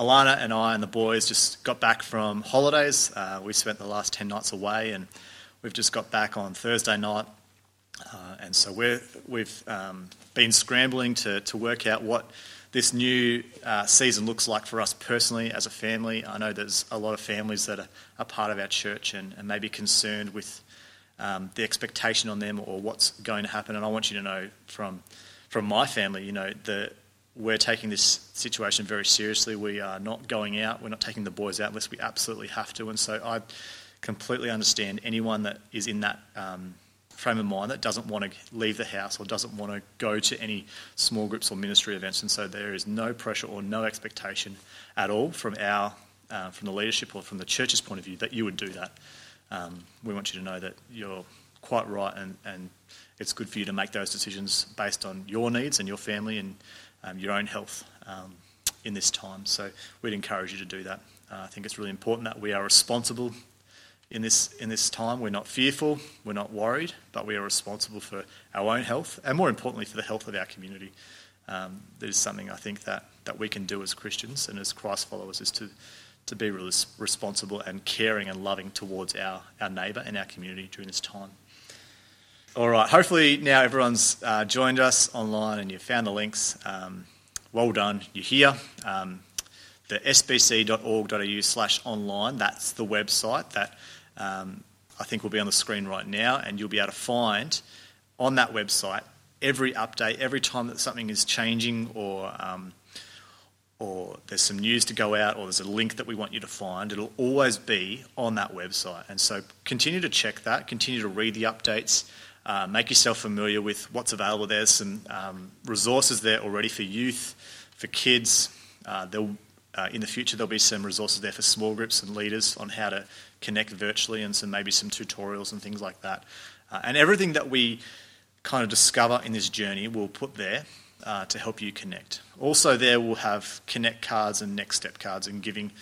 Alana and I and the boys just got back from holidays. Uh, we spent the last 10 nights away and we've just got back on Thursday night. Uh, and so we're, we've um, been scrambling to, to work out what this new uh, season looks like for us personally as a family. I know there's a lot of families that are, are part of our church and, and maybe concerned with um, the expectation on them or what's going to happen. And I want you to know from from my family, you know, that we're taking this situation very seriously. We are not going out. We're not taking the boys out unless we absolutely have to. And so I completely understand anyone that is in that um, frame of mind that doesn't want to leave the house or doesn't want to go to any small groups or ministry events. And so there is no pressure or no expectation at all from our uh, from the leadership or from the church's point of view that you would do that. Um, we want you to know that you're quite right and, and it's good for you to make those decisions based on your needs and your family and your own health um, in this time. So we'd encourage you to do that. Uh, I think it's really important that we are responsible in this in this time. We're not fearful, we're not worried, but we are responsible for our own health and more importantly for the health of our community. Um, that is something I think that, that we can do as Christians and as Christ followers is to to be responsible and caring and loving towards our, our neighbour and our community during this time. All right, hopefully now everyone's uh, joined us online and you've found the links. Um, well done, you're here. Um, the sbc.org.au slash online, that's the website that um, I think will be on the screen right now, and you'll be able to find on that website every update, every time that something is changing or um, or there's some news to go out or there's a link that we want you to find, it'll always be on that website. And so continue to check that, continue to read the updates. Uh, make yourself familiar with what's available. There's some um, resources there already for youth, for kids. Uh, uh, in the future, there'll be some resources there for small groups and leaders on how to connect virtually, and some maybe some tutorials and things like that. Uh, and everything that we kind of discover in this journey, we'll put there uh, to help you connect. Also, there we'll have connect cards and next step cards and giving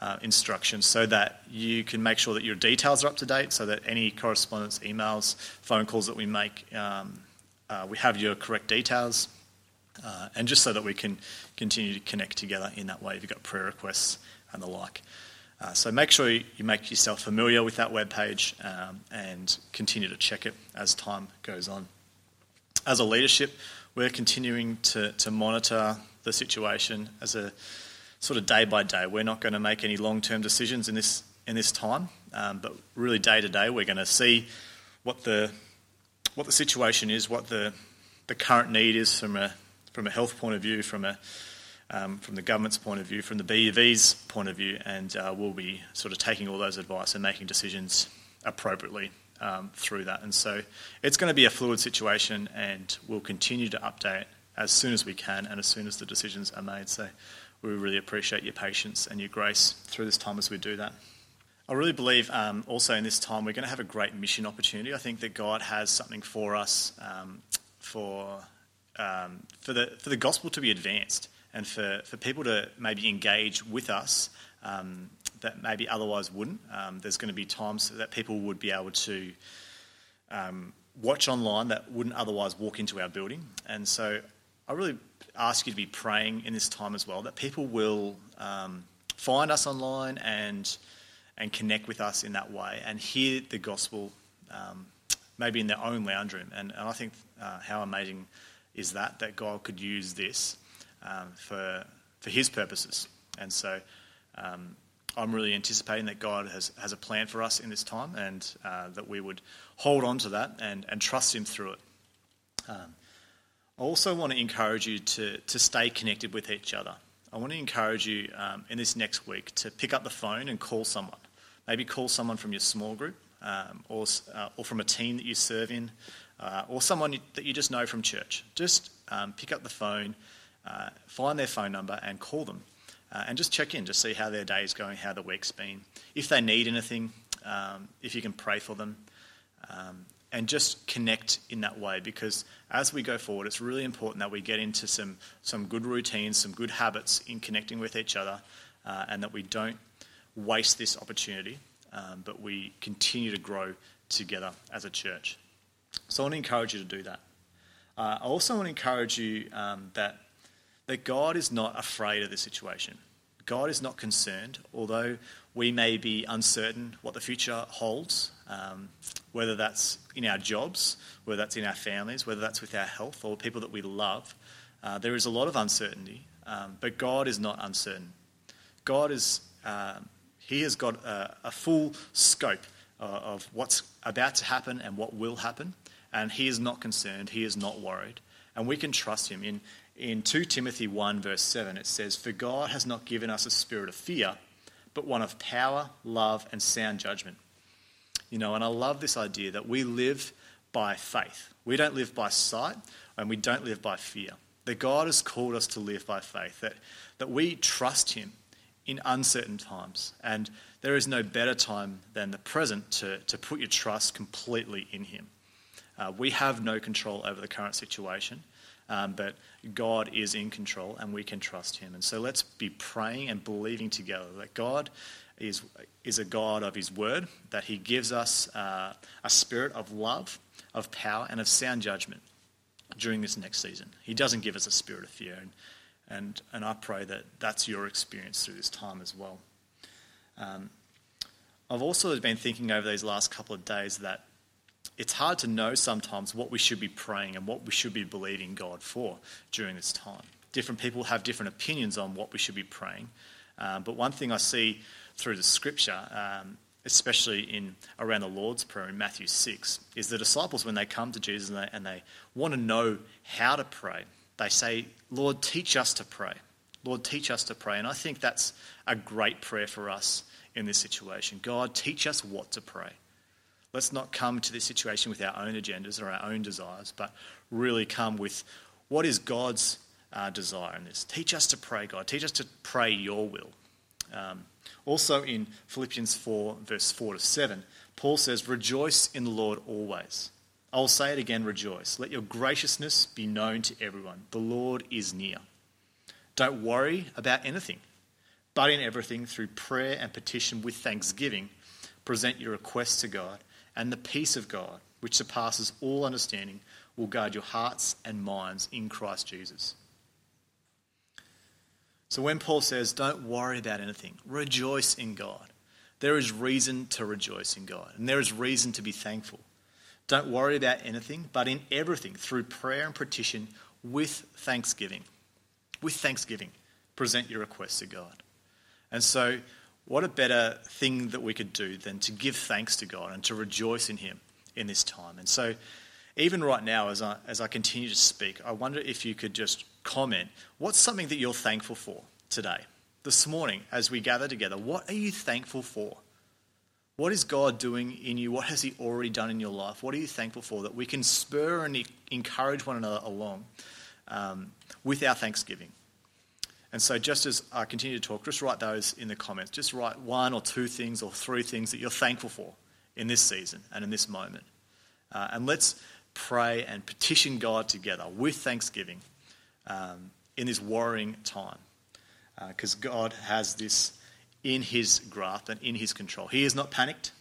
uh, instructions so that you can make sure that your details are up to date, so that any correspondence, emails, phone calls that we make, um, uh, we have your correct details, uh, and just so that we can continue to connect together in that way if you've got prayer requests and the like. Uh, so make sure you make yourself familiar with that web page um, and continue to check it as time goes on. As a leadership, we're continuing to, to monitor the situation as a sort of day by day. We're not going to make any long term decisions in this in this time, um, but really day to day, we're going to see what the what the situation is, what the the current need is from a from a health point of view, from a um, from the government's point of view, from the BUV's point of view, and uh, we'll be sort of taking all those advice and making decisions appropriately um, through that. And so it's going to be a fluid situation, and we'll continue to update as soon as we can and as soon as the decisions are made. So we really appreciate your patience and your grace through this time as we do that. I really believe um, also in this time we're going to have a great mission opportunity. I think that God has something for us um, for, um, for, the, for the gospel to be advanced and for, for people to maybe engage with us um, that maybe otherwise wouldn't. Um, there's going to be times that people would be able to um, watch online that wouldn't otherwise walk into our building. And so I really ask you to be praying in this time as well that people will um, find us online and and connect with us in that way and hear the gospel um, maybe in their own lounge room. And, and I think uh, how amazing is that that God could use this um, for for His purposes. And so. Um, I'm really anticipating that God has, has a plan for us in this time and uh, that we would hold on to that and, and trust Him through it. Um, I also want to encourage you to, to stay connected with each other. I want to encourage you um, in this next week to pick up the phone and call someone. Maybe call someone from your small group um, or, uh, or from a team that you serve in uh, or someone that you just know from church. Just um, pick up the phone, uh, find their phone number, and call them. Uh, and just check in to see how their day is going, how the week's been. If they need anything, um, if you can pray for them, um, and just connect in that way because as we go forward, it's really important that we get into some, some good routines, some good habits in connecting with each other, uh, and that we don't waste this opportunity, um, but we continue to grow together as a church. So I want to encourage you to do that. Uh, I also want to encourage you um, that that God is not afraid of the situation. God is not concerned, although we may be uncertain what the future holds, um, whether that's in our jobs, whether that's in our families, whether that's with our health or people that we love. Uh, there is a lot of uncertainty, um, but God is not uncertain. God is, uh, He has got a, a full scope uh, of what's about to happen and what will happen, and He is not concerned, He is not worried, and we can trust Him. In, in 2 Timothy 1, verse 7, it says, For God has not given us a spirit of fear, but one of power, love, and sound judgment. You know, and I love this idea that we live by faith. We don't live by sight, and we don't live by fear. That God has called us to live by faith, that, that we trust Him in uncertain times. And there is no better time than the present to, to put your trust completely in Him. Uh, we have no control over the current situation. Um, but God is in control and we can trust Him. And so let's be praying and believing together that God is, is a God of His Word, that He gives us uh, a spirit of love, of power, and of sound judgment during this next season. He doesn't give us a spirit of fear. And, and, and I pray that that's your experience through this time as well. Um, I've also been thinking over these last couple of days that it's hard to know sometimes what we should be praying and what we should be believing God for during this time. Different people have different opinions on what we should be praying. Um, but one thing I see through the scripture, um, especially in around the Lord's Prayer in Matthew 6, is the disciples, when they come to Jesus and they, and they want to know how to pray, they say, Lord, teach us to pray. Lord, teach us to pray. And I think that's a great prayer for us in this situation. God, teach us what to pray. Let's not come to this situation with our own agendas or our own desires, but really come with what is God's uh, desire in this. Teach us to pray, God. Teach us to pray your will. Um, also in Philippians 4, verse 4 to 7, Paul says, Rejoice in the Lord always. I will say it again, rejoice. Let your graciousness be known to everyone. The Lord is near. Don't worry about anything, but in everything, through prayer and petition with thanksgiving, present your requests to God and the peace of God, which surpasses all understanding, will guard your hearts and minds in Christ Jesus. So when Paul says, don't worry about anything, rejoice in God, there is reason to rejoice in God, and there is reason to be thankful. Don't worry about anything, but in everything, through prayer and petition, with thanksgiving. With thanksgiving, present your requests to God. And so what a better thing that we could do than to give thanks to God and to rejoice in Him in this time. And so, even right now, as I, as I continue to speak, I wonder if you could just comment what's something that you're thankful for today, this morning, as we gather together? What are you thankful for? What is God doing in you? What has He already done in your life? What are you thankful for that we can spur and encourage one another along um, with our thanksgiving? And so, just as I continue to talk, just write those in the comments. Just write one or two things or three things that you're thankful for in this season and in this moment. Uh, and let's pray and petition God together with thanksgiving um, in this worrying time. Because uh, God has this in His grasp and in His control. He is not panicked.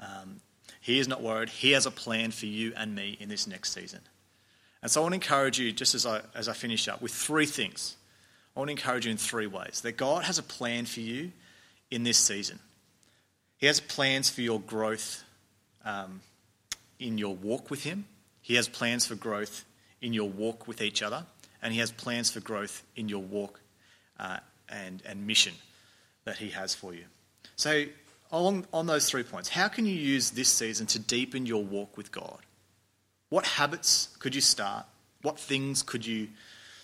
Um, he is not worried. He has a plan for you and me in this next season. And so I want to encourage you, just as I, as I finish up, with three things I want to encourage you in three ways that God has a plan for you in this season. He has plans for your growth um, in your walk with Him, He has plans for growth in your walk with each other, and He has plans for growth in your walk uh, and, and mission that He has for you. So, on, on those three points, how can you use this season to deepen your walk with God? What habits could you start? What things could you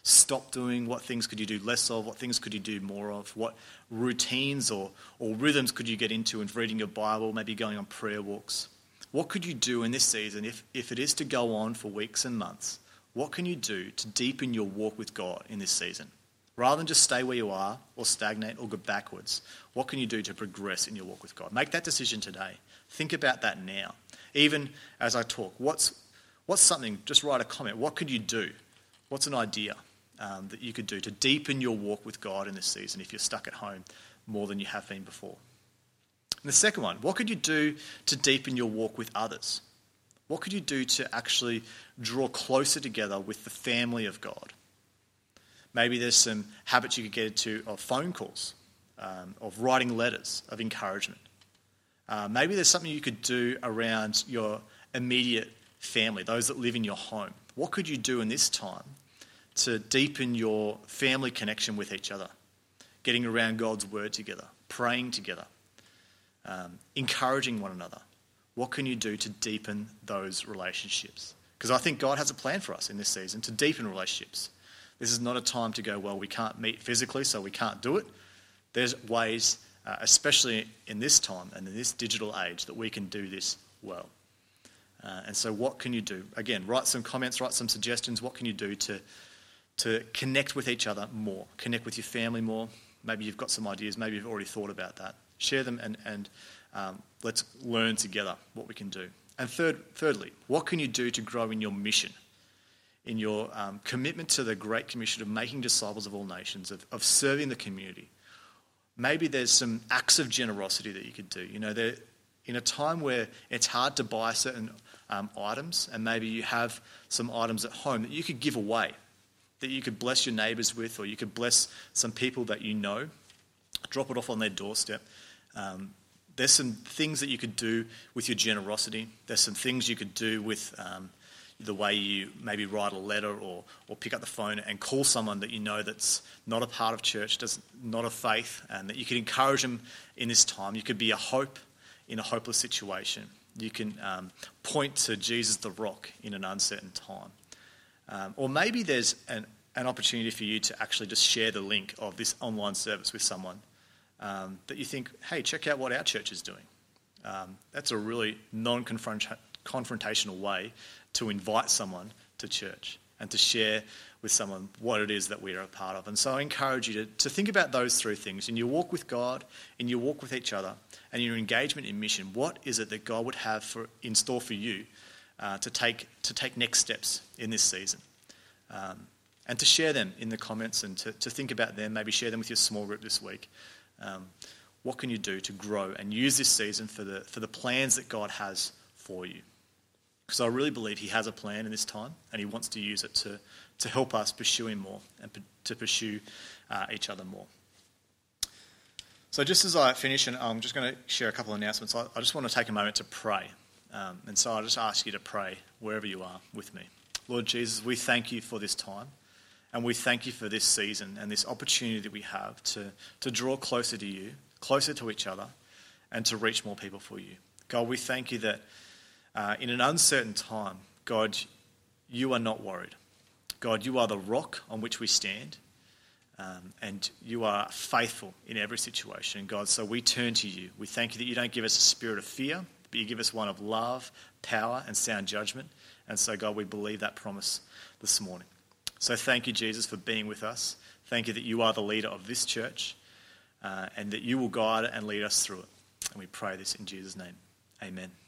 stop doing? What things could you do less of? What things could you do more of? What routines or, or rhythms could you get into in reading your Bible, maybe going on prayer walks? What could you do in this season if, if it is to go on for weeks and months? What can you do to deepen your walk with God in this season? Rather than just stay where you are or stagnate or go backwards, what can you do to progress in your walk with God? Make that decision today. Think about that now. Even as I talk, what's, what's something, just write a comment. What could you do? What's an idea? Um, that you could do to deepen your walk with God in this season if you're stuck at home more than you have been before? And the second one, what could you do to deepen your walk with others? What could you do to actually draw closer together with the family of God? Maybe there's some habits you could get into of phone calls, um, of writing letters of encouragement. Uh, maybe there's something you could do around your immediate family, those that live in your home. What could you do in this time to deepen your family connection with each other? Getting around God's word together, praying together, um, encouraging one another. What can you do to deepen those relationships? Because I think God has a plan for us in this season to deepen relationships. This is not a time to go, well, we can't meet physically, so we can't do it. There's ways, uh, especially in this time and in this digital age, that we can do this well. Uh, and so, what can you do? Again, write some comments, write some suggestions. What can you do to, to connect with each other more, connect with your family more? Maybe you've got some ideas, maybe you've already thought about that. Share them and, and um, let's learn together what we can do. And third, thirdly, what can you do to grow in your mission, in your um, commitment to the Great Commission of making disciples of all nations, of, of serving the community? Maybe there's some acts of generosity that you could do. You know, in a time where it's hard to buy certain um, items, and maybe you have some items at home that you could give away, that you could bless your neighbours with, or you could bless some people that you know, drop it off on their doorstep. Um, there's some things that you could do with your generosity. There's some things you could do with um, the way you maybe write a letter or, or pick up the phone and call someone that you know that's not a part of church, does not of faith, and that you could encourage them in this time. You could be a hope in a hopeless situation. You can um, point to Jesus the rock in an uncertain time. Um, or maybe there's an, an opportunity for you to actually just share the link of this online service with someone um, that you think, hey, check out what our church is doing. Um, that's a really non confrontational way to invite someone to church and to share with someone what it is that we are a part of. And so I encourage you to, to think about those three things in your walk with God, in your walk with each other, and your engagement in mission. What is it that God would have for, in store for you uh, to, take, to take next steps in this season? Um, and to share them in the comments and to, to think about them, maybe share them with your small group this week. Um, what can you do to grow and use this season for the, for the plans that God has for you? Because I really believe He has a plan in this time and He wants to use it to, to help us pursue Him more and to pursue uh, each other more. So, just as I finish, and I'm just going to share a couple of announcements, I, I just want to take a moment to pray. Um, and so I just ask you to pray wherever you are with me. Lord Jesus, we thank you for this time. And we thank you for this season and this opportunity that we have to, to draw closer to you, closer to each other, and to reach more people for you. God, we thank you that uh, in an uncertain time, God, you are not worried. God, you are the rock on which we stand, um, and you are faithful in every situation. God, so we turn to you. We thank you that you don't give us a spirit of fear, but you give us one of love, power, and sound judgment. And so, God, we believe that promise this morning. So thank you, Jesus, for being with us. Thank you that you are the leader of this church uh, and that you will guide and lead us through it. And we pray this in Jesus' name. Amen.